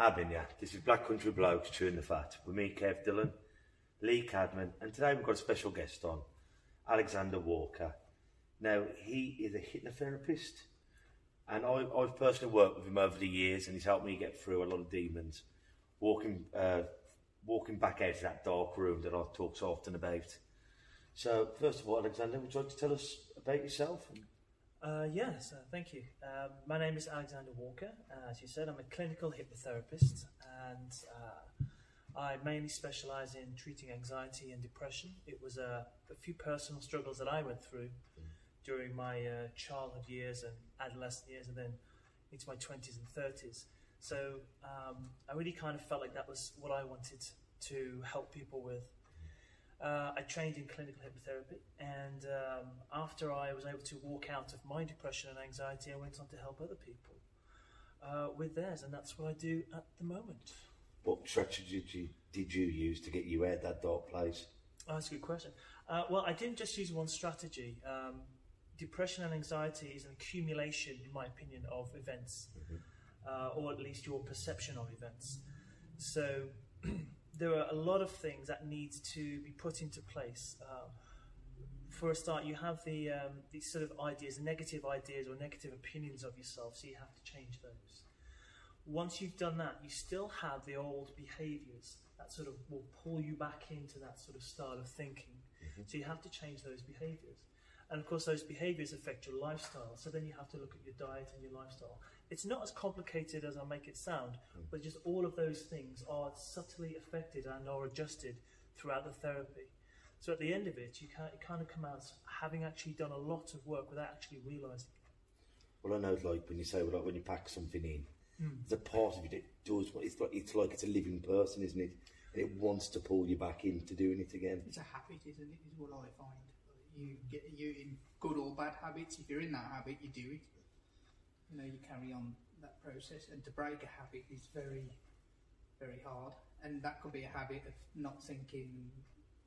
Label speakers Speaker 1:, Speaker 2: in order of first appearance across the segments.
Speaker 1: I've. This is Black Country Blokes chewing the fat with me, Kev Dillon, Lee Cadman, and today we've got a special guest on, Alexander Walker. Now he is a hypnotherapist, and I, I've personally worked with him over the years, and he's helped me get through a lot of demons, walking, uh, walking back out of that dark room that I talk so often about. So first of all, Alexander, would you like to tell us about yourself?
Speaker 2: Uh, yes, uh, thank you. Um, my name is Alexander Walker. Uh, as you said, I'm a clinical hypnotherapist and uh, I mainly specialize in treating anxiety and depression. It was a, a few personal struggles that I went through during my uh, childhood years and adolescent years and then into my 20s and 30s. So um, I really kind of felt like that was what I wanted to help people with. Uh, I trained in clinical hypnotherapy, and um, after I was able to walk out of my depression and anxiety, I went on to help other people uh, with theirs, and that's what I do at the moment.
Speaker 1: What strategy did you, did you use to get you out of that dark place?
Speaker 2: Oh, that's a good question. Uh, well, I didn't just use one strategy. Um, depression and anxiety is an accumulation, in my opinion, of events, uh, or at least your perception of events. So there are a lot of things that need to be put into place. Uh, for a start, you have the um, these sort of ideas, negative ideas or negative opinions of yourself, so you have to change those. Once you've done that, you still have the old behaviors that sort of will pull you back into that sort of style of thinking. So you have to change those behaviors. And of course, those behaviors affect your lifestyle. So then you have to look at your diet and your lifestyle. It's not as complicated as I make it sound, but just all of those things are subtly affected and are adjusted throughout the therapy. So at the end of it, you, can, you kind of come out having actually done a lot of work without actually realizing.
Speaker 1: Well, I know, it's like when you say, like when you pack something in,
Speaker 2: Hmm.
Speaker 1: there's a part of you that does. It's like it's like it's a living person, isn't it? And it wants to pull you back into doing it again.
Speaker 3: It's a habit, isn't it? Is what I find. You get you in good or bad habits. If you're in that habit, you do it. You know, you carry on that process, and to break a habit is very, very hard. And that could be a habit of not thinking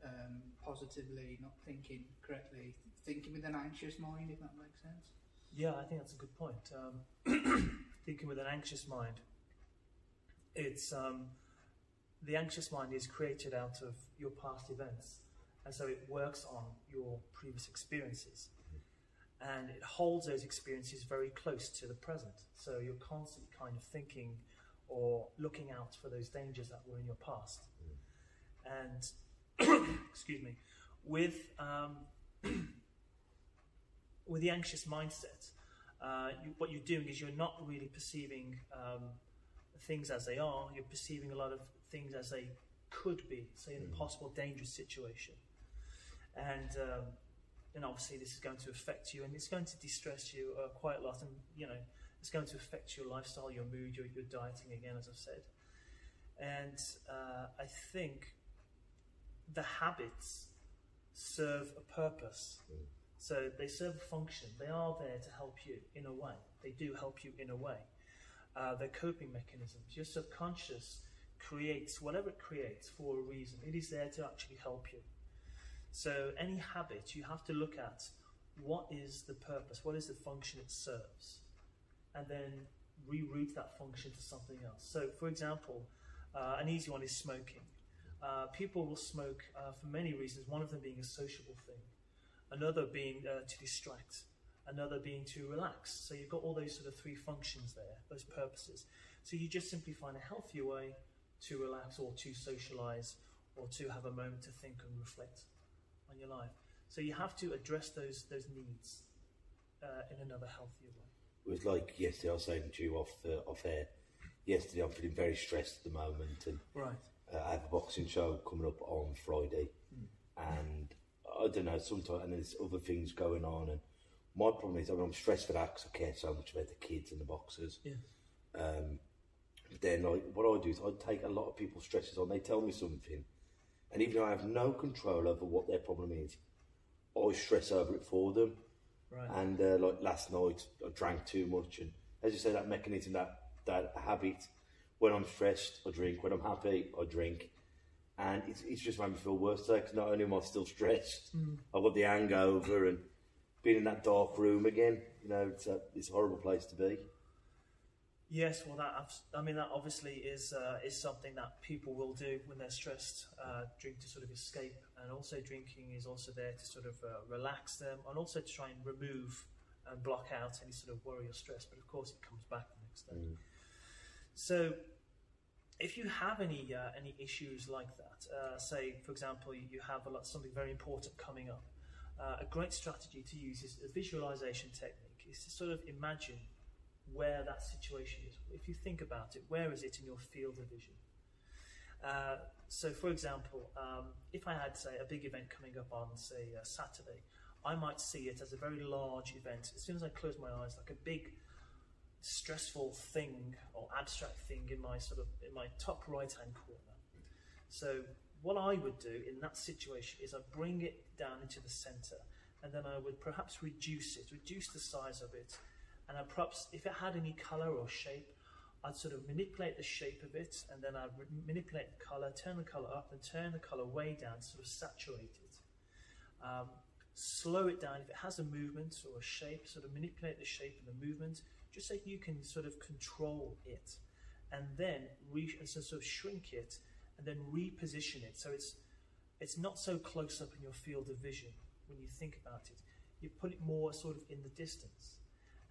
Speaker 3: um, positively, not thinking correctly, thinking with an anxious mind. If that makes sense.
Speaker 2: Yeah, I think that's a good point. Um, thinking with an anxious mind, it's um, the anxious mind is created out of your past events, and so it works on your previous experiences, and it holds those experiences very close to the present. So you're constantly kind of thinking or looking out for those dangers that were in your past, and excuse me, with um, with the anxious mindset, uh, you, what you're doing is you're not really perceiving um, things as they are. You're perceiving a lot of things as they could be, say, in a possible dangerous situation. And um, and obviously this is going to affect you, and it's going to distress you uh, quite a lot, and you know it's going to affect your lifestyle, your mood, your, your dieting again, as I've said. And uh, I think the habits serve a purpose. So they serve a function. They are there to help you in a way. They do help you in a way. Uh, they're coping mechanisms. Your subconscious creates whatever it creates for a reason. It is there to actually help you. So any habit, you have to look at what is the purpose, what is the function it serves, and then reroute that function to something else. So, for example, uh, an easy one is smoking. Uh, people will smoke uh, for many reasons. One of them being a sociable thing another being uh, to distract, another being to relax. So you've got all those sort of three functions there, those purposes. So you just simply find a healthier way to relax or to socialize or to have a moment to think and reflect on your life. So you have to address those those needs uh, in another healthier way.
Speaker 1: It was like yesterday. I was saying to you off the off air. Yesterday, I'm feeling very stressed at the moment, and
Speaker 2: Right.
Speaker 1: uh, I have a boxing show coming up on Friday, and I don't know. Sometimes and there's other things going on, and my problem is I mean, I'm stressed for that because I care so much about the kids and the boxers.
Speaker 2: Yeah.
Speaker 1: Um, then like what I do is I take a lot of people's stresses on. They tell me something, and even though I have no control over what their problem is, I stress over it for them.
Speaker 2: Right.
Speaker 1: And uh, like last night, I drank too much, and as you say, that mechanism, that that habit. When I'm stressed, I drink. When I'm happy, I drink. And it's, it's just made me feel worse today because not only am I still stressed, I've got the hangover and being in that dark room again. You know, it's a, it's a horrible place to be.
Speaker 2: Yes, well, that I mean that obviously is uh, is something that people will do when they're stressed. Uh, drink to sort of escape, and also drinking is also there to sort of uh, relax them, and also to try and remove and block out any sort of worry or stress. But of course, it comes back the next day. So, if you have any uh, any issues like that, uh, say for example, you you have a lot, something very important coming up, uh, a great strategy to use is a visualization technique. Is to sort of imagine where that situation is. If you think about it, where is it in your field of vision? Uh, so, for example, um, if I had, say, a big event coming up on, say, uh, Saturday, I might see it as a very large event. As soon as I close my eyes, like a big, stressful thing or abstract thing in my sort of in my top right-hand corner. So, what I would do in that situation is I bring it down into the center, and then I would perhaps reduce it, reduce the size of it, and I perhaps, if it had any color or shape, I'd sort of manipulate the shape of it, and then I'd manipulate the color, turn the color up, and turn the color way down, sort of saturate it. Um, slow it down if it has a movement or a shape. Sort of manipulate the shape and the movement, just so you can sort of control it, and then re- so sort of shrink it, and then reposition it. So it's it's not so close up in your field of vision when you think about it. You put it more sort of in the distance.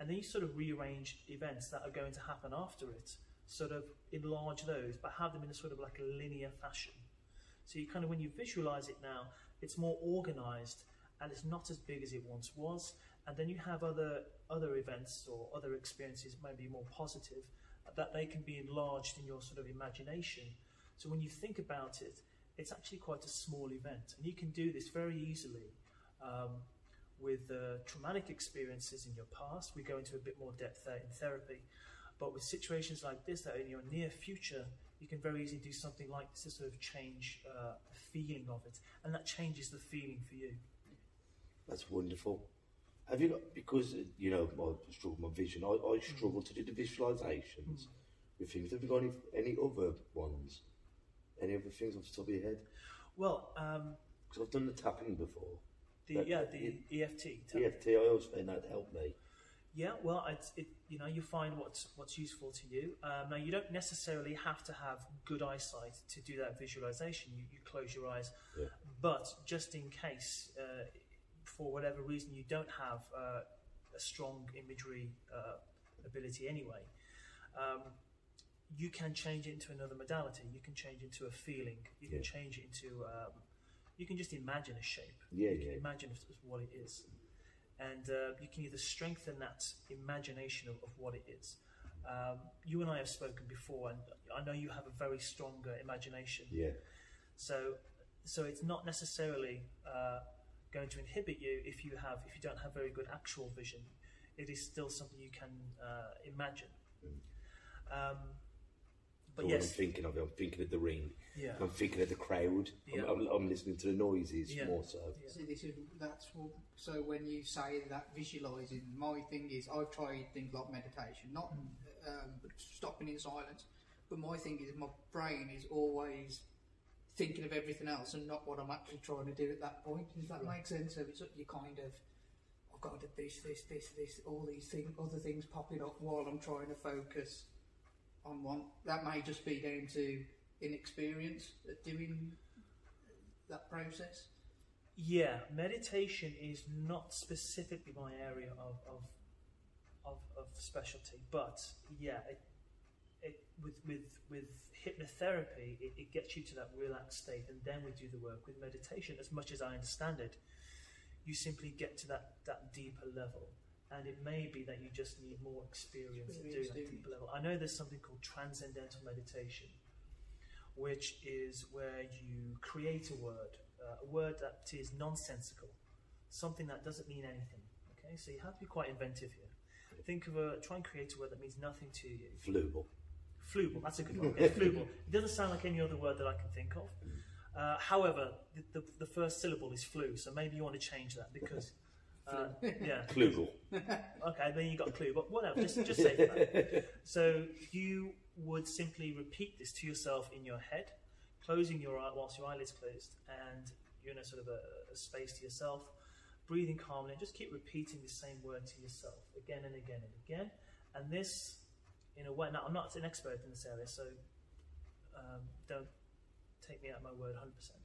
Speaker 2: And then you sort of rearrange events that are going to happen after it, sort of enlarge those, but have them in a sort of like a linear fashion. So you kind of, when you visualize it now, it's more organized and it's not as big as it once was. And then you have other other events or other experiences, maybe more positive, that they can be enlarged in your sort of imagination. So when you think about it, it's actually quite a small event, and you can do this very easily. Um, with uh, traumatic experiences in your past. We go into a bit more depth there in therapy. But with situations like this that are in your near future, you can very easily do something like this to sort of change uh, the feeling of it. And that changes the feeling for you.
Speaker 1: That's wonderful. Have you got because uh, you know I struggle with my vision. I, I struggle to do the visualizations with things. Have you got any, any other ones? Any other things off the top of your head?
Speaker 2: Well, um,
Speaker 1: Because I've done the tapping before.
Speaker 2: The,
Speaker 1: That-
Speaker 2: yeah, the EFT. tap-
Speaker 1: EFT, I always find that helped me.
Speaker 2: Yeah, well, it's, it, you know, you find what's what's useful to you. Um, now, you don't necessarily have to have good eyesight to do that visualization. You, you close your eyes,
Speaker 1: Yeah.
Speaker 2: but just in case, uh, for whatever reason, you don't have uh, a strong imagery uh, ability anyway. Um, you can change it into another modality. You can change it into a feeling. You can change it into. Um, you can just imagine a shape.
Speaker 1: Yeah,
Speaker 2: you can
Speaker 1: yeah.
Speaker 2: imagine if- if what it is and uh, you can either strengthen that imagination of, of what it is. Um, you and I have spoken before, and I know you have a very strong uh, imagination.
Speaker 1: Yeah,
Speaker 2: So, so it's not necessarily uh, going to inhibit you if you have if you don't have very good actual vision. It is still something you can uh, imagine. Um, but
Speaker 1: but when I'm thinking of it, I'm thinking of the ring.
Speaker 2: yeah,
Speaker 1: I'm thinking of the crowd.
Speaker 2: Yeah.
Speaker 1: I'm, I'm, I'm listening to the noises
Speaker 2: Yeah.
Speaker 1: more so.
Speaker 2: Yeah.
Speaker 3: See, this is that's what, so when you say that visualizing, my thing is I've tried things like meditation, not um, stopping in silence. But my thing is my brain is always thinking of everything else and not what I'm actually trying to do at that point. Does that make sense? So it's like you kind of I've got to do this, this, this, this, all these things, other things popping up while I'm trying to focus on one. That may just be down to inexperience at doing that process.
Speaker 2: Yeah, meditation is not specifically my area of of, of, of specialty, but yeah, it, it, with with with hypnotherapy, it, it gets you to that relaxed state, and then we do the work. With meditation, as much as I understand it, you simply get to that that deeper level, and it may be that you just need more experience, at doing
Speaker 3: Experience
Speaker 2: that
Speaker 3: doing
Speaker 2: deeper level. I know there's something called transcendental meditation, which is where you create a word, uh, a word that is nonsensical, something that doesn't mean anything. Okay, so you have to be quite inventive here. Think of a try and create a word that means nothing to you.
Speaker 1: Floorball.
Speaker 2: Flubel, that's a good one. Yeah, flubel. It doesn't sound like any other word that I can think of. Uh, however, the, the, the first syllable is flu, so maybe you want to change that because, uh, yeah.
Speaker 1: Klugel.
Speaker 2: Okay, then you got clue, but whatever, just, just say that. So you would simply repeat this to yourself in your head, closing your eye whilst your eyelids closed, and you're in a sort of a, a space to yourself, breathing calmly, and just keep repeating the same word to yourself again and again and again. And this, in a way, now I'm not an expert in this area, so um, don't take me at my word 100%.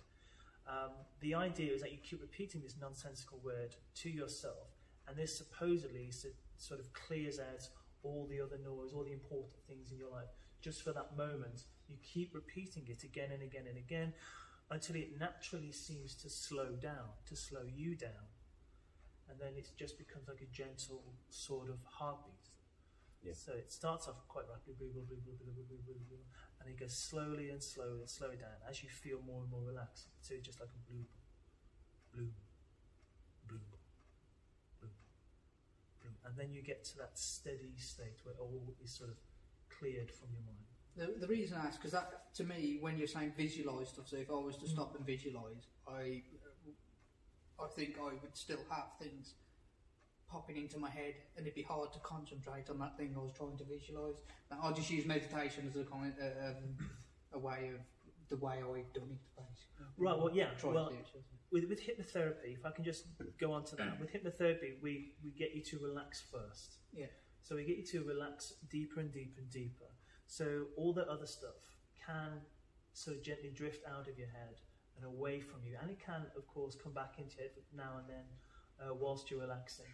Speaker 2: Um, the idea is that you keep repeating this nonsensical word to yourself, and this supposedly sort of clears out all the other noise, all the important things in your life. Just for that moment, you keep repeating it again and again and again until it naturally seems to slow down, to slow you down. And then it just becomes like a gentle sort of heartbeat.
Speaker 1: Yeah.
Speaker 2: So it starts off quite rapidly, and it goes slowly and slowly and slowly down as you feel more and more relaxed. So it's just like a bloop, bloop, bloop, bloop, bloop. And then you get to that steady state where all is sort of cleared from your mind.
Speaker 3: The, the reason I ask, because that, to me, when you're saying visualise stuff, so if I was to stop mm. and visualise, I, I think I would still have things popping into my head, and it'd be hard to concentrate on that thing I was trying to visualise. I'll just use meditation as a kind, uh, um, a way of the way I've done it, basically.
Speaker 2: Right, well, yeah,
Speaker 3: Try
Speaker 2: well,
Speaker 3: to do it, sort of.
Speaker 2: with, with hypnotherapy, if I can just go on to that, with hypnotherapy, we, we get you to relax first.
Speaker 3: Yeah.
Speaker 2: So we get you to relax deeper and deeper and deeper. So all the other stuff can sort of gently drift out of your head and away from you, and it can, of course, come back into it now and then uh, whilst you're relaxing.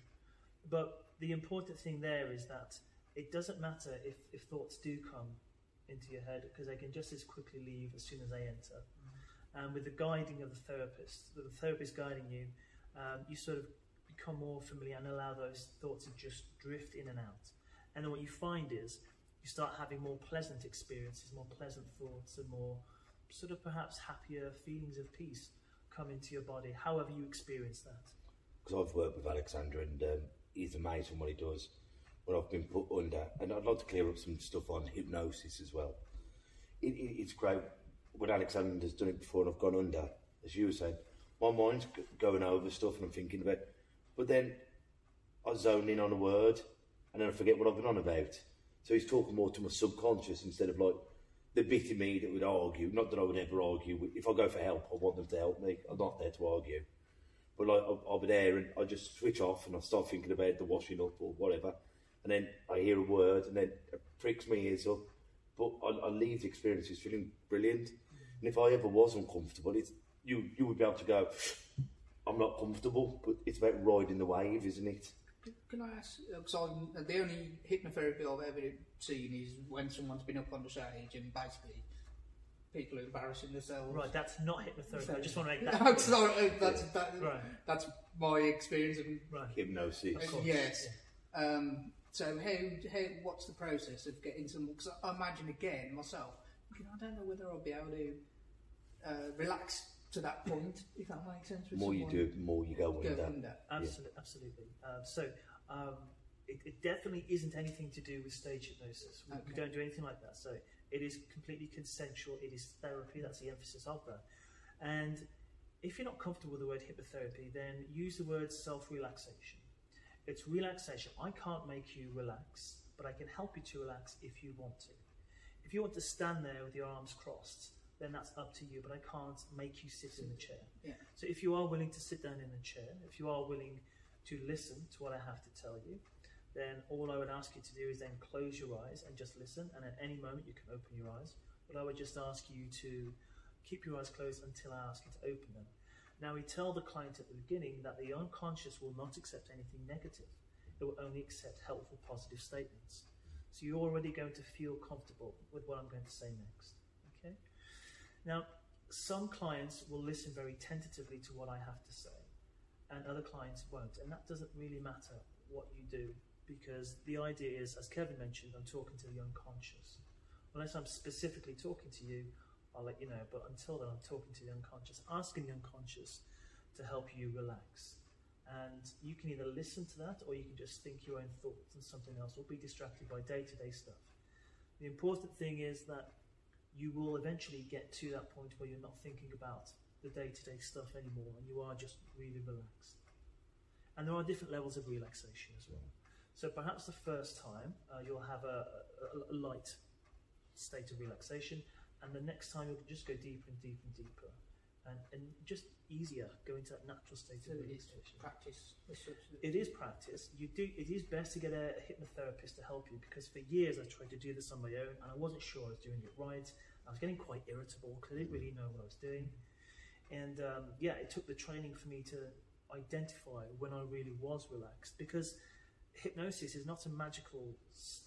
Speaker 2: But the important thing there is that it doesn't matter if, if thoughts do come into your head because they can just as quickly leave as soon as they enter. And with the guiding of the therapist, the therapist guiding you, um, you sort of become more familiar and allow those thoughts to just drift in and out. And then what you find is you start having more pleasant experiences, more pleasant thoughts, and more sort of perhaps happier feelings of peace come into your body, however you experience that.
Speaker 1: because I've worked with Alexander and um, he's amazing what he does. When I've been put under, and I'd like to clear up some stuff on hypnosis as well. It, it, it's great when Alexander's done it before and I've gone under, as you were saying. My mind's going over stuff and I'm thinking about, but then I zone in on a word and then I forget what I've been on about. So he's talking more to my subconscious instead of like the bit in me that would argue. Not that I would ever argue. If I go for help, I want them to help me. I'm not there to argue. But like I'll, be there and I just switch off and I start thinking about the washing up or whatever, and then I hear a word and then it pricks my ears up. But I, I leave the experiences feeling brilliant. And if I ever was uncomfortable, it's you you would be able to go. I'm not comfortable, but it's about riding the wave, isn't it?
Speaker 3: Can- I ask? Uh, because I'm the only hypnotherapy I've ever seen is when someone's been up on the stage and basically people are embarrassing themselves.
Speaker 2: Right, that's not hypnotherapy. I just want to make that.
Speaker 3: No, it's not, uh, that's that,
Speaker 2: Right.
Speaker 3: that's my experience. of
Speaker 2: Right.
Speaker 1: Hypnosis.
Speaker 3: uh,
Speaker 2: course,
Speaker 3: yes. Um, so how, how what's the process of getting some? Because I imagine again myself, thinking, I don't know whether I'll be able to uh, relax to that point. If that makes sense.
Speaker 1: The
Speaker 3: with
Speaker 1: more you do, the more you go
Speaker 3: Go
Speaker 1: under.
Speaker 3: under.
Speaker 2: Absolutely, absolutely. Um, so um, it, it definitely isn't anything to do with stage hypnosis. We, we don't do anything like that. So it is completely consensual. It is therapy. That's the emphasis of that. And if you're not comfortable with the word hypnotherapy, then use the word self-relaxation. It's relaxation. I can't make you relax, but I can help you to relax if you want to. If you want to stand there with your arms crossed, then that's up to you, but I can't make you sit in the chair.
Speaker 3: Yeah.
Speaker 2: So if you are willing to sit down in a chair, if you are willing to listen to what I have to tell you, then all I would ask you to do is then close your eyes and just listen. And at any moment you can open your eyes. But I would just ask you to keep your eyes closed until I ask you to open them. Now we tell the client at the beginning that the unconscious will not accept anything negative. It will only accept helpful, positive statements. So you're already going to feel comfortable with what I'm going to say next. Okay. Now, some clients will listen very tentatively to what I have to say, and other clients won't. And that doesn't really matter what you do because the idea is, as Kevin mentioned, I'm talking to the unconscious. Unless I'm specifically talking to you, I'll let you know. But until then, I'm talking to the unconscious, asking the unconscious to help you relax. And you can either listen to that or you can just think your own thoughts and something else or be distracted by day to day stuff. The important thing is that you will eventually get to that point where you're not thinking about the day-to-day stuff anymore, and you are just really relaxed. And there are different levels of relaxation as well. So perhaps the first time uh, you'll have a, a, a light state of relaxation, and the next time you'll just go deeper and deeper and deeper, and, and just easier go into that natural state
Speaker 3: So
Speaker 2: of
Speaker 3: it is
Speaker 2: relaxation.
Speaker 3: practice as such. that-
Speaker 2: It is practice. You do. It is best to get a, hypnotherapist to help you because for years I tried to do this on my own and I wasn't sure I was doing it right. I was getting quite irritable because I didn't really know what I was doing. And um, yeah, it took the training for me to identify when I really was relaxed because hypnosis is not a magical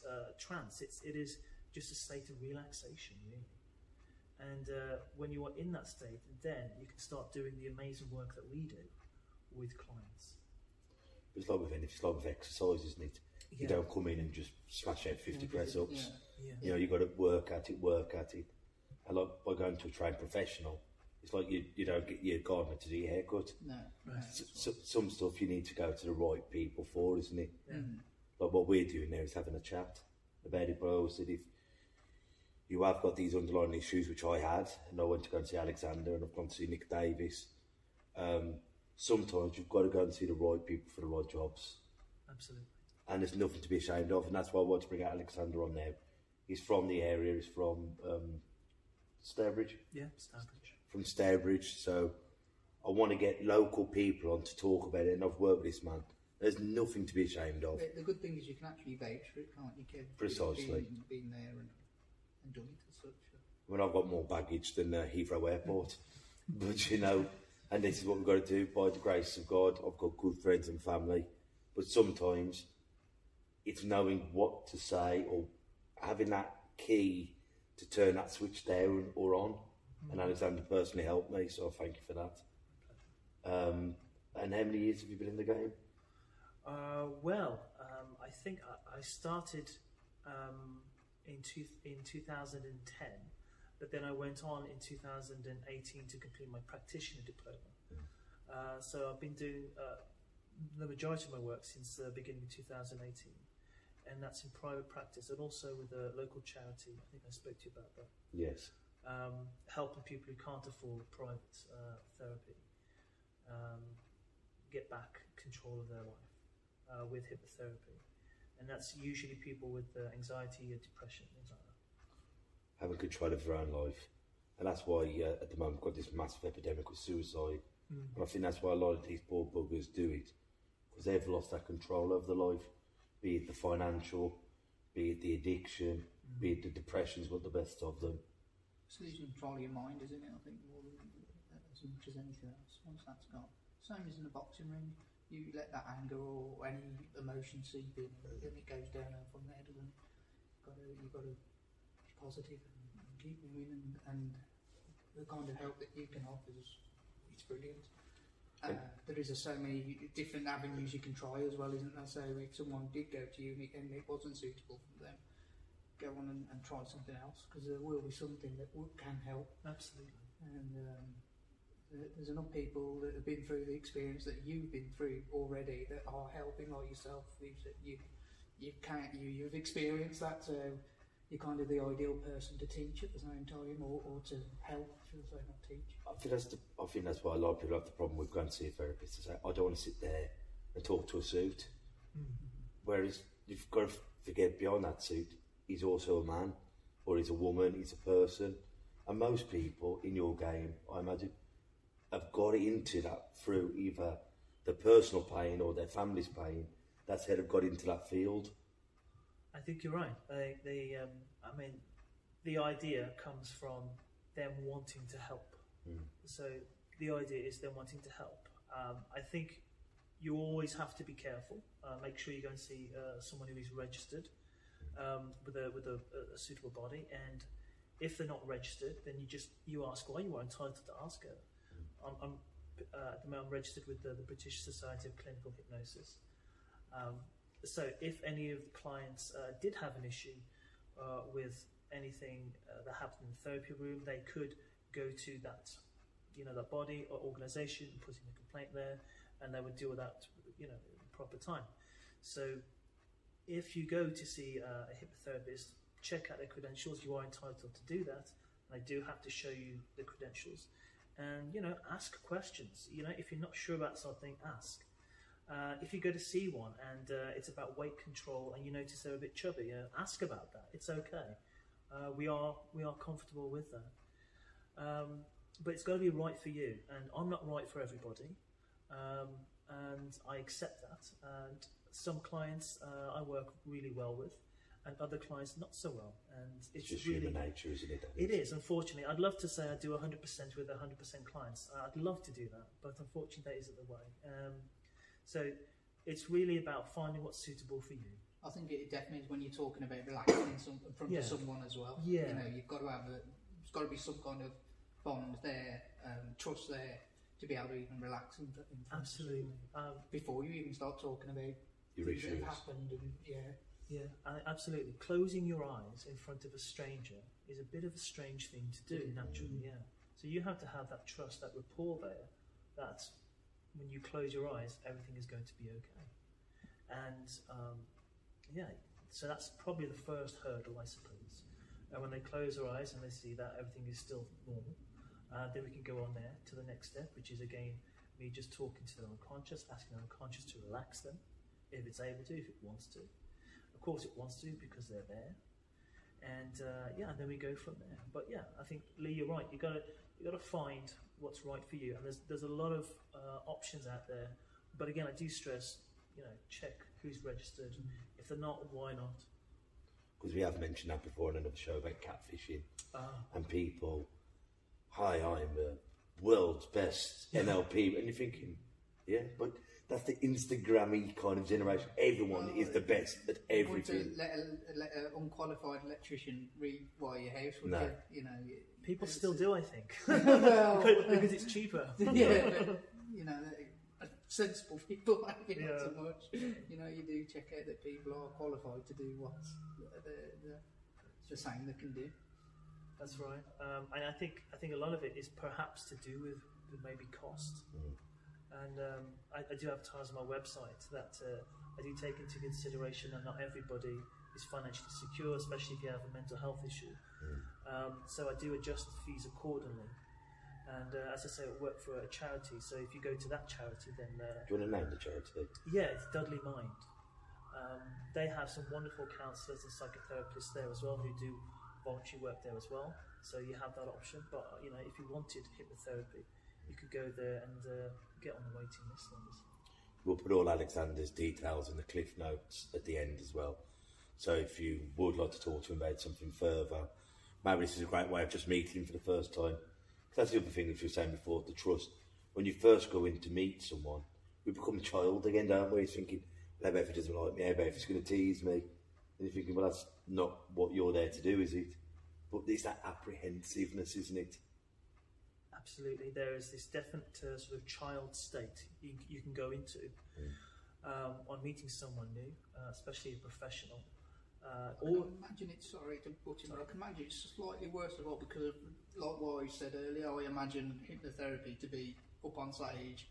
Speaker 2: uh, trance. It's it is just a state of relaxation, really. And uh, when you are in that state, then you can start doing the amazing work that we do with clients.
Speaker 1: It's like with anything, it's like with exercise, isn't it? You don't come in and just smash out 50
Speaker 3: Yeah,
Speaker 1: press ups.
Speaker 3: yeah.
Speaker 2: Yeah.
Speaker 1: You know, you've got to work at it, work at it. And like by going to a trained professional, it's like you, you don't get your gardener to do your haircut.
Speaker 3: No.
Speaker 2: Right.
Speaker 1: S- s- some stuff you need to go to the right people for, isn't it?
Speaker 2: Yeah.
Speaker 3: Mm.
Speaker 1: Like what we're doing now is having a chat about it. But I always said if you have got these underlying issues, which I had, and I went to go and see Alexander, and I've gone to see Nick Davis. Um, sometimes you've got to go and see the right people for the right jobs,
Speaker 2: Absolutely.
Speaker 1: and there's nothing to be ashamed of, and that's why I want to bring out Alexander on now. He's from the area. He's from um, Stourbridge
Speaker 2: Yeah, Stourbridge.
Speaker 1: From Stourbridge, so I want to get local people on to talk about it, and I've worked with this man. There's nothing to be ashamed of.
Speaker 3: The, the good thing is you can actually vouch for it, can't you, Kev?
Speaker 1: Precisely.
Speaker 3: Being, being there and, and done it as such.
Speaker 1: I mean, I've got more baggage than uh, Heathrow Airport, but you know, and this is what we've got to do by the grace of God. I've got good friends and family, but sometimes it's knowing what to say or having that key to turn that switch down or on. And Alexander personally helped me, so I thank you for that. Um, and how many years have you been in the game?
Speaker 2: Uh, well, um, I think I, I started um, in, two, in 2010, but then I went on in 2018 to complete my practitioner diploma. Uh, so I've been doing uh, the majority of my work since the beginning of 2018, and that's in private practice and also with a local charity. I think I spoke to you about that.
Speaker 1: Yes.
Speaker 2: Um, helping people who can't afford private uh, therapy um, get back control of their life uh, with hypnotherapy. And that's usually people with uh, anxiety or depression, things like that.
Speaker 1: having control of their own life. And that's why uh, at the moment we've got this massive epidemic with suicide. And I think that's why a lot of these poor buggers do it. Because they've lost that control over their life, be it the financial, be it the addiction, be it the depression's got the best of them.
Speaker 3: It's losing control of your mind, isn't it? I think more than as much as anything else. Once that's gone, same as in a boxing ring. You let that anger or any emotion seep in, and it goes down from there, doesn't it? You've got to, you've got to be positive and, keep moving, and, and the kind of help that you can offer is it's brilliant. Uh, there is so many different avenues you can try as well, isn't there? So if someone did go to you and it wasn't suitable for them, go on and, and try something else because there will be something that w- can help.
Speaker 2: Absolutely.
Speaker 3: And um, there's enough people that have been through the experience that you've been through already that are helping, like yourself. You've, you you can't you you've experienced that, so you're kind of the ideal person to teach at the same time, or, or to help, should I say, not teach.
Speaker 1: I think that's the, I think that's why a lot of people have the problem with going to see a therapist. They say, I don't want to sit there and talk to a suit. Whereas you've got to forget beyond that suit, he's also a man, or he's a woman, he's a person. And most people in your game, I imagine, have got into that through either their personal pain or their family's pain. That's how they've got into that field.
Speaker 2: I think you're right. They, they, um, I mean, the idea comes from them wanting to help. So the idea is them wanting to help. Um, I think you always have to be careful. Uh, make sure you go and see uh, someone who is registered um, with a with a, a suitable body. And if they're not registered, then you just you ask why. You are entitled to ask it. I'm, I'm uh, at the moment I'm registered with the, the British Society of Clinical Hypnosis. Um, so if any of the clients uh, did have an issue uh, with anything uh, that happened in the therapy room, they could go to that, you know, that body or organisation and put in a complaint there, and they would deal with that, you know, in the proper time. So if you go to see uh, a hypnotherapist, check out their credentials. You are entitled to do that. I do have to show you the credentials. And, you know, ask questions. You know, if you're not sure about something, ask. Uh, if you go to see one and uh, it's about weight control and you notice they're a bit chubby, uh, ask about that. It's okay. Uh, we are we are comfortable with that. Um, but it's got to be right for you, and I'm not right for everybody, um, and I accept that. And some clients uh, I work really well with, and other clients not so well. And
Speaker 1: It's
Speaker 2: it's,
Speaker 1: just
Speaker 2: really
Speaker 1: human nature, isn't it?
Speaker 2: it is, unfortunately. I'd love to say I do 100% with 100% clients. Uh, I'd love to do that, but unfortunately, that isn't the way. Um, so it's really about finding what's suitable for you.
Speaker 3: I think it definitely is when you're talking about relaxing in, some, in front
Speaker 2: Yeah.
Speaker 3: of someone as well.
Speaker 2: Yeah.
Speaker 3: You know, you've got to have a, there's got to be some kind of bond there, um, trust there to be able to even relax in, in front
Speaker 2: Absolutely.
Speaker 3: someone
Speaker 2: Um,
Speaker 3: before you even start talking about
Speaker 1: Your
Speaker 3: things that
Speaker 1: issues.
Speaker 3: have happened and yeah.
Speaker 2: yeah, I- absolutely. Closing your eyes in front of a stranger is a bit of a strange thing to do, naturally, yeah. So you have to have that trust, that rapport there, that when you close your eyes, everything is going to be okay. And um, yeah, so that's probably the first hurdle, I suppose. And when they close their eyes and they see that everything is still normal, uh, then we can go on there to the next step, which is again me just talking to the unconscious, asking the unconscious to relax them, if it's able to, if it wants to. Of course, it wants to because they're there. And uh, yeah, and then we go from there. But yeah, I think Lee, you're right. You got to you got to find what's right for you. And there's there's a lot of uh, options out there. But again, I do stress, you know, check who's registered. If they're not, why not?
Speaker 1: Because we have mentioned that before in another show about catfishing
Speaker 2: Ah,
Speaker 1: and people, hi, I'm the world's best NLP. And you're thinking, yeah, but that's the Instagrammy kind of generation. Everyone is the best at everything.
Speaker 3: you let a, let a unqualified electrician rewire your house? Would
Speaker 1: No.
Speaker 3: you? You know, you-
Speaker 2: people still do, I think,
Speaker 3: well,
Speaker 2: because it's cheaper.
Speaker 3: yeah, but, you know, uh, sensible people, maybe not
Speaker 2: Yeah.
Speaker 3: so much. You know, you do check out that people are qualified to do what's the, the, the, the same they can do.
Speaker 2: That's right. Um, and I think I think a lot of it is perhaps to do with, with maybe cost. And um, I, I do advertise on my website that uh, I do take into consideration that not everybody is financially secure, especially if you have a mental health issue. Um, so I do adjust the fees accordingly. And uh, as I say, I work for a charity. So if you go to that charity, then uh,
Speaker 1: Do you want to name the charity?
Speaker 2: yeah, it's Dudley Mind. Um, they have some wonderful counsellors and psychotherapists there as well who do voluntary work there as well. So you have that option. But you know, if you wanted hypnotherapy, you could go there and uh, get on the waiting list.
Speaker 1: We'll put all Alexander's details in the cliff notes at the end as well. So if you would like to talk to him about something further, maybe this is a great way of just meeting him for the first time. That's the other thing that you were saying before, the trust. When you first go in to meet someone, we become a child again, don't we? Thinking, how about if he doesn't like me? About if he's going to tease me? And you're thinking, well, that's not what you're there to do, is it? But it's that apprehensiveness, isn't it?
Speaker 2: Absolutely, there is this definite uh, sort of child state you, you can go into um, on meeting someone new, uh, especially a professional. Uh,
Speaker 3: I
Speaker 2: or
Speaker 3: can imagine it's sorry to put in, but I can imagine it's slightly worse of all because, of, like what I said earlier, I imagine hypnotherapy to be up on stage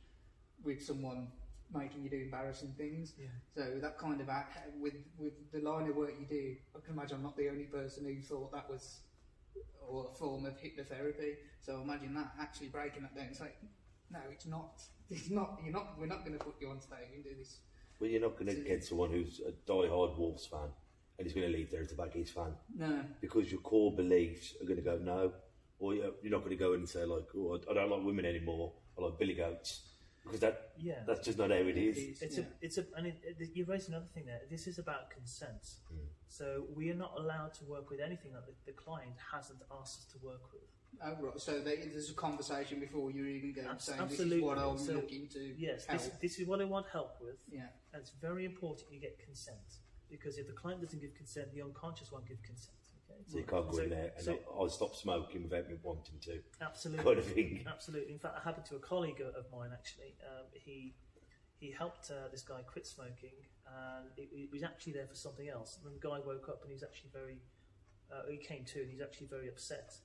Speaker 3: with someone making you do embarrassing things.
Speaker 2: yeah.
Speaker 3: So that kind of act with with the line of work you do, I can imagine I'm not the only person who thought that was or a form of hypnotherapy. So imagine that actually breaking that down and saying, no, it's not. It's not. You're not. We're not going to put you on stage and do this.
Speaker 1: Well, you're not going to get someone who's a die-hard Wolves fan and he's going to leave there to back his fan.
Speaker 3: No.
Speaker 1: because your core beliefs are going to go no, or you're you're not going to go in and say like, oh, I don't like women anymore. I like billy goats because that
Speaker 2: Yeah.
Speaker 1: that's just not how it is.
Speaker 3: It's-
Speaker 2: It's
Speaker 3: yeah.
Speaker 2: a, it's a, and it, it, you raised another thing there. This is about consent. Hmm. So we are not allowed to work with anything that the, the client hasn't asked us to work with.
Speaker 3: Oh, right. So they, there's a conversation before you even go
Speaker 2: Abs-
Speaker 3: saying
Speaker 2: absolutely.
Speaker 3: this is what I'm
Speaker 2: So,
Speaker 3: looking to
Speaker 2: Yes,
Speaker 3: help.
Speaker 2: this, this is what I want help with,
Speaker 3: yeah.
Speaker 2: and it's very important you get consent because if the client doesn't give consent, the unconscious won't give consent. Okay,
Speaker 1: So you can't go
Speaker 2: So-
Speaker 1: in there and
Speaker 2: so-
Speaker 1: I'll, I'll stop smoking without me wanting to.
Speaker 2: Absolutely,
Speaker 1: kind of thing.
Speaker 2: Absolutely. In fact, it happened to a colleague of of mine. Actually, um, he he helped uh, this guy quit smoking, and he, was actually there for something else. And the guy woke up and he was actually very. Uh, he came to and he's actually very upset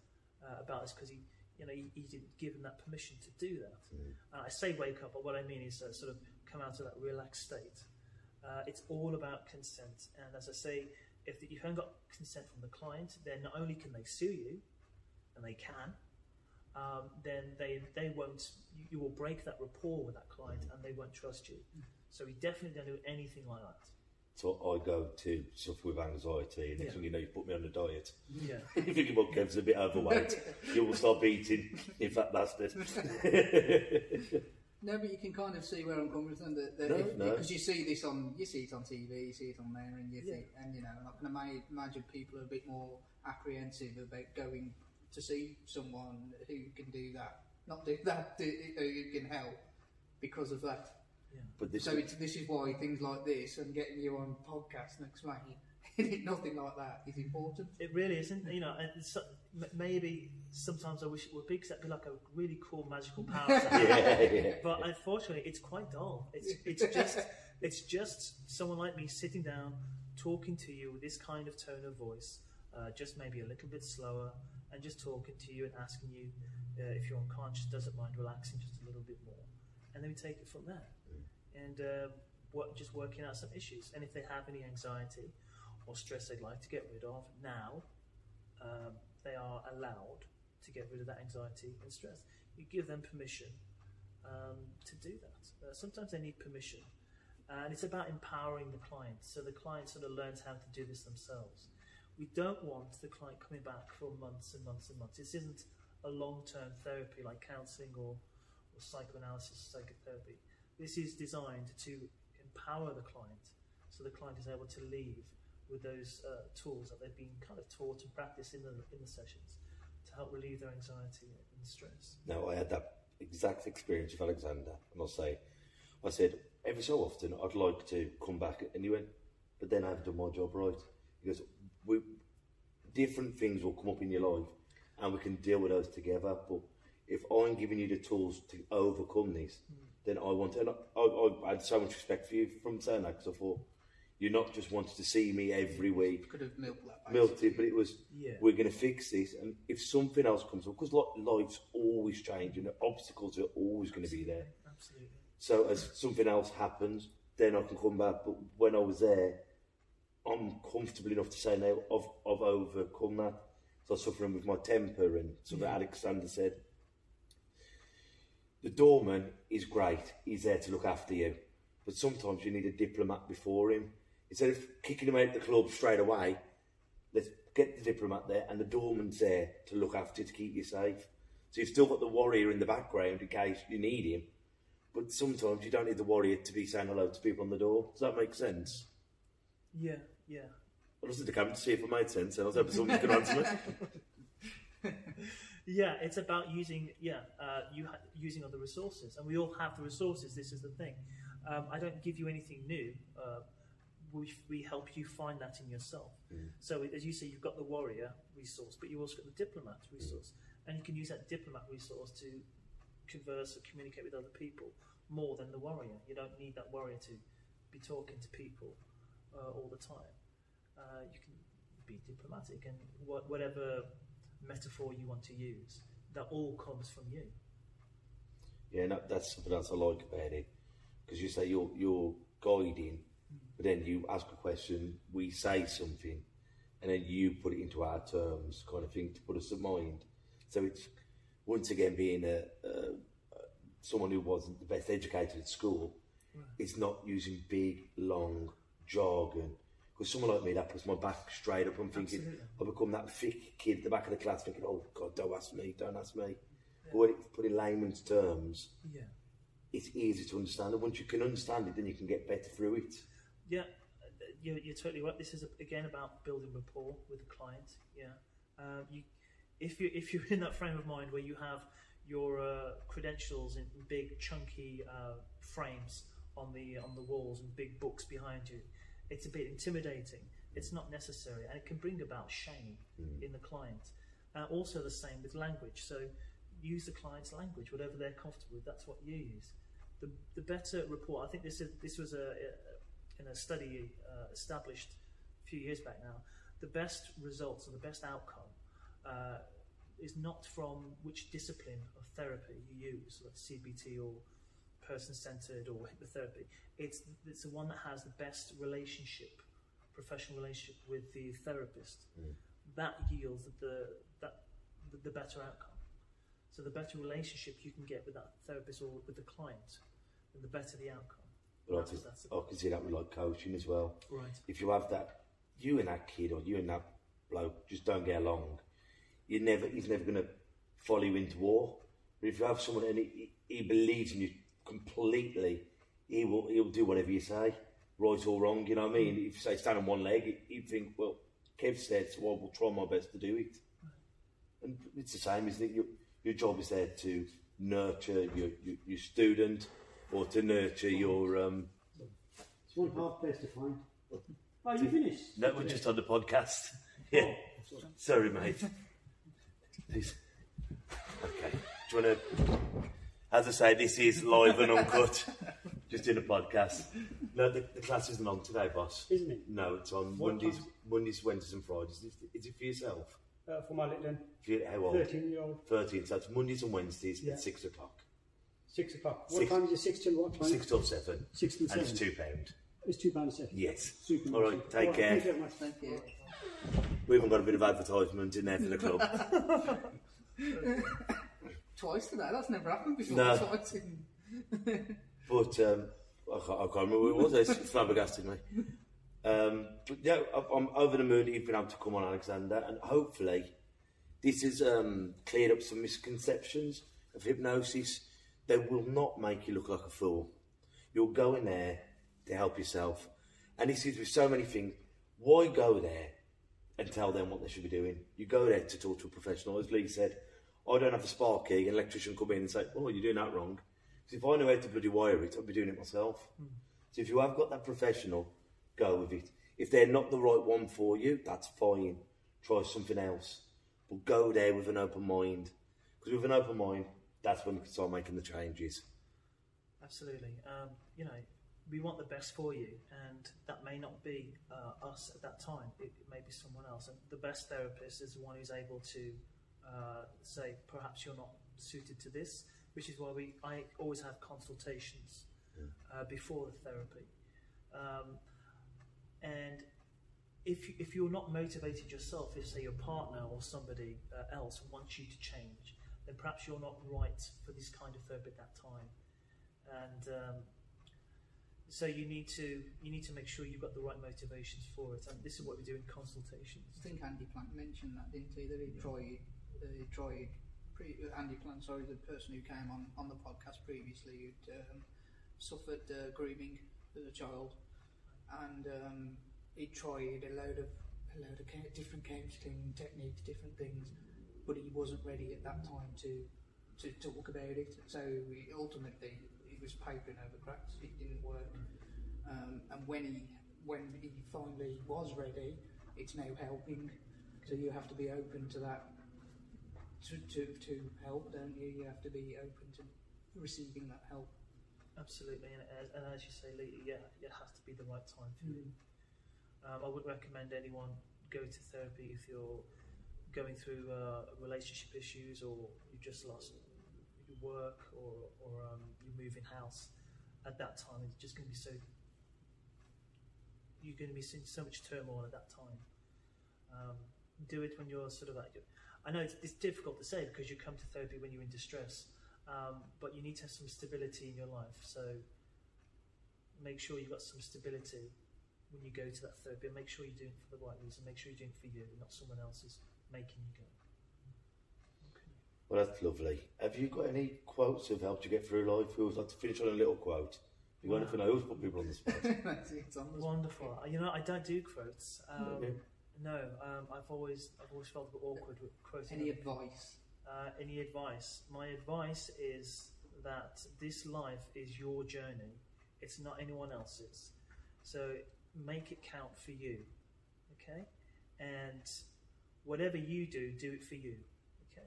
Speaker 2: uh, about this because he, you know, he, he didn't give him that permission to do that. Uh, I say wake up, but what I mean is uh, sort of come out of that relaxed state. Uh, it's all about consent, and as I say, if you haven't got consent from the client, then not only can they sue you, and they can, um, then they they won't. You, you will break that rapport with that client, and they won't trust you. So we definitely don't do anything like that.
Speaker 1: So I go to suffer with anxiety, and next
Speaker 2: Yeah.
Speaker 1: thing you know, you put me on a diet.
Speaker 2: Yeah.
Speaker 1: if you think Kev's a bit overweight, you will stop eating. In fact, bastard.
Speaker 3: No, but you can kind of see where I'm coming from. That, that
Speaker 1: No,
Speaker 3: if-
Speaker 1: no.
Speaker 3: because you see this on, you see it on TV, you see it on there, and you
Speaker 2: Yeah.
Speaker 3: think, and you know, and I can imagine people are a bit more apprehensive about going to see someone who can do that, not do that, do, who can help because of that.
Speaker 1: but this
Speaker 3: So it's, this is why things like this and getting you on podcast next week, nothing like that is important.
Speaker 2: It really isn't. You know, and so- m- maybe sometimes I wish it would be because that'd be like a really cool magical power.
Speaker 1: yeah, yeah.
Speaker 2: But unfortunately, it's quite dull. It's it's just it's just someone like me sitting down, talking to you with this kind of tone of voice, uh, just maybe a little bit slower, and just talking to you and asking you uh, if you're unconscious, doesn't mind relaxing just a little bit more, and then we take it from there, and uh, what, just working out some issues. And if they have any anxiety or stress they'd like to get rid of now, um, they are allowed to get rid of that anxiety and stress. You give them permission um, to do that. Uh, sometimes they need permission, and it's about empowering the client so the client sort of learns how to do this themselves. We don't want the client coming back for months and months and months. This isn't a long-term therapy like counselling or, or psychoanalysis, psychotherapy. This is designed to empower the client so the client is able to leave with those uh, tools that they've been kind of taught and practiced in the in the sessions to help relieve their anxiety and stress.
Speaker 1: Now I had that exact experience with Alexander, and I'll say, I said every so often I'd like to come back, and he went, but then I haven't done my job right. He goes, we different things will come up in your life, and we can deal with those together. But if I'm giving you the tools to overcome this, then I want to. And I, I, I had so much respect for you from saying that because I thought you're not just wanting to see me every week
Speaker 3: Could have milked that.
Speaker 1: milked it, but it was
Speaker 2: Yeah.
Speaker 1: we're going to fix this. And if something else comes up, because life's always changing, the obstacles are always going to be there.
Speaker 2: Absolutely.
Speaker 1: So as something else happens, then I can come back. But when I was there, I'm comfortable enough to say now I've, I've overcome that. So suffering with my temper, and so that Alexander said, the doorman is great. He's there to look after you, but sometimes you need a diplomat before him. Instead of kicking him out of the club straight away, let's get the diplomat there, and the doorman's there to look after you to keep you safe. So you've still got the warrior in the background in case you need him, but sometimes you don't need the warrior to be saying hello to people on the door. Does that make sense?
Speaker 2: Yeah, yeah.
Speaker 1: I listened to Cam to see if it made sense, and I was hoping someone could answer me.
Speaker 2: Yeah, it's about using yeah uh, you ha- using other resources, and we all have the resources. This is the thing. Um, I don't give you anything new. Uh, we, we help you find that in yourself. So as you say, you've got the warrior resource, but you also got the diplomat resource, and you can use that diplomat resource to converse or communicate with other people more than the warrior. You don't need that warrior to be talking to people uh, all the time. Uh, you can be diplomatic and wha- whatever metaphor you want to use, that all comes from you.
Speaker 1: Yeah, no, that's something else I like about it because you say you're you're guiding, but then you ask a question, we say something, and then you put it into our terms, kind of thing, to put us in mind. So it's once again being a, a, someone who wasn't the best educated at school. It's not using big long jargon. Because someone like me, that puts my back straight up. I'm thinking,
Speaker 2: Absolutely.
Speaker 1: I become that thick kid at the back of the class, thinking, "Oh God, don't ask me, don't ask me." But when it's put in layman's terms,
Speaker 2: Yeah.
Speaker 1: it's easy to understand. And once you can understand it, then you can get better through it.
Speaker 2: Yeah, uh, you're, you're totally right. This is again about building rapport with the client. Yeah, um, you, if you if you're in that frame of mind where you have your uh, credentials in big chunky uh, frames on the on the walls and big books behind you, it's a bit intimidating. It's not necessary, and it can bring about shame in the client. Uh, also, the same with language. So, use the client's language, whatever they're comfortable with. That's what you use. The, the better rapport. I think this is this was a, a in a study uh, established a few years back now. The best results or the best outcome uh, is not from which discipline of therapy you use, like CBT or person centered or hypnotherapy. It's it's the one that has the best relationship professional relationship with the therapist,
Speaker 1: Mm.
Speaker 2: that yields the that the, the better outcome. So the better relationship you can get with that therapist or with the client, the better the outcome.
Speaker 1: But I
Speaker 2: That's-
Speaker 1: can,
Speaker 2: that's
Speaker 1: I can see that with like coaching as well.
Speaker 2: Right.
Speaker 1: If you have that, you and that kid or you and that bloke just don't get along, you never, he's never going to follow you into war. But if you have someone and he, he believes in you completely, he will he'll do whatever you say, right or wrong. You know what I mean? If you say stand on one leg, he'd think, well, Kev said, so I will try my best to do it. And it's the same, isn't it? Your, your job is there to nurture your, your, your student or to nurture your um,
Speaker 4: It's one half place to find. Oh, you finished?
Speaker 1: No, we're just on the podcast. Yeah. Sorry, mate. Please. Okay. Do you want to? As I say, this is live and uncut. just in a podcast. No, the, the class isn't on today, boss.
Speaker 4: Isn't it?
Speaker 1: No, it's on
Speaker 4: What
Speaker 1: Mondays,
Speaker 4: time?
Speaker 1: Mondays, Wednesdays, and Fridays. Is it, is it for yourself?
Speaker 4: Uh, for my little
Speaker 1: For you, how old?
Speaker 4: 13 year old,
Speaker 1: 13. So it's Mondays and Wednesdays
Speaker 4: Yeah.
Speaker 1: at six o'clock.
Speaker 4: 6 o'clock. What
Speaker 1: Six-
Speaker 4: time is it? 6 till what time?
Speaker 1: Six till seven.
Speaker 4: Six till
Speaker 1: And it's
Speaker 4: seven.
Speaker 1: two pound.
Speaker 4: It's two pounds seven.
Speaker 1: Yes.
Speaker 4: Super.
Speaker 1: All right, take care.
Speaker 4: Thank you very much.
Speaker 3: Thank you.
Speaker 1: We even got a bit of advertisement in there for the club.
Speaker 3: Twice today. That's never happened before.
Speaker 1: No.
Speaker 3: In-
Speaker 1: But um, I, can't, I can't remember what it was. It's flabbergasted me. Um, but yeah, I'm over the moon that you've been able to come on, Alexander, and hopefully this has um, cleared up some misconceptions of hypnosis. They will not make you look like a fool. You'll go in there to help yourself. And this is with so many things. Why go there and tell them what they should be doing? You go there to talk to a professional. As Lee said, I don't have a spark key, an electrician come in and say, oh, you're doing that wrong. Because if I knew how to bloody wire it, I'd be doing it myself. So if you have got that professional, go with it. If they're not the right one for you, that's fine. Try something else. But go there with an open mind. Because with an open mind, that's when you can start making the changes.
Speaker 2: Absolutely. Um, you know, we want the best for you, and that may not be uh, us at that time. It, it may be someone else. And the best therapist is the one who's able to uh, say, perhaps you're not suited to this, which is why we I always have consultations uh, before the therapy. Um, and if you- if you're not motivated yourself, if say your partner or somebody uh, else wants you to change, then perhaps you're not right for this kind of therapy at that time. And um, so you need to you need to make sure you've got the right motivations for it. And this is what we do in consultations.
Speaker 3: I think Andy Plant mentioned that, didn't he? That he tried, uh, tried. Pre- Andy Plant, sorry, the person who came on on the podcast previously, who'd um, suffered uh, grooming as a child, and um, he tried a load of a load of different counselling techniques, different things, but he wasn't ready at that time to to talk about it. So he, ultimately, he was papering over cracks. It didn't work. Um, and when he when he finally was ready, it's now helping. So you have to be open to that to, to, to help, don't you? You have to be open to receiving that help.
Speaker 2: absolutely and, as- and as you say Lee, yeah it has to be the right time for you um, I would recommend anyone go to therapy if you're going through uh, relationship issues or you've just lost your work or, or um, you're moving house at that time it's just going to be so you're going to be seeing so much turmoil at that time um, do it when you're sort of at your, I know it's, it's difficult to say because you come to therapy when you're in distress um, but you need to have some stability in your life so make sure you've got some stability when you go to that therapy and make sure you're doing it for the right reason make sure you're doing it for you not someone else is making you go okay.
Speaker 1: Well, that's lovely. Have you got any quotes that have helped you get through life? We always like to finish on a little quote. You want anything? I always put people on the spot.
Speaker 3: it's on the
Speaker 2: Wonderful. Uh, You know, I don't do quotes. Um,
Speaker 1: Okay.
Speaker 2: No, um, I've always I've always felt a bit awkward with quoting.
Speaker 3: Any
Speaker 2: other
Speaker 3: advice?
Speaker 2: Uh, any advice? My advice is that this life is your journey. It's not anyone else's. So make it count for you. Okay? And whatever you do, do it for you. Okay?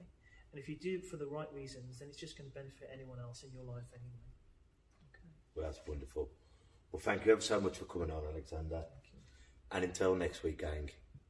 Speaker 2: And if you do it for the right reasons, then it's just going to benefit anyone else in your life anyway. Okay.
Speaker 1: Well, that's wonderful. Well, thank you ever so much for coming on, Alexander.
Speaker 2: Thank you.
Speaker 1: And until next week, gang,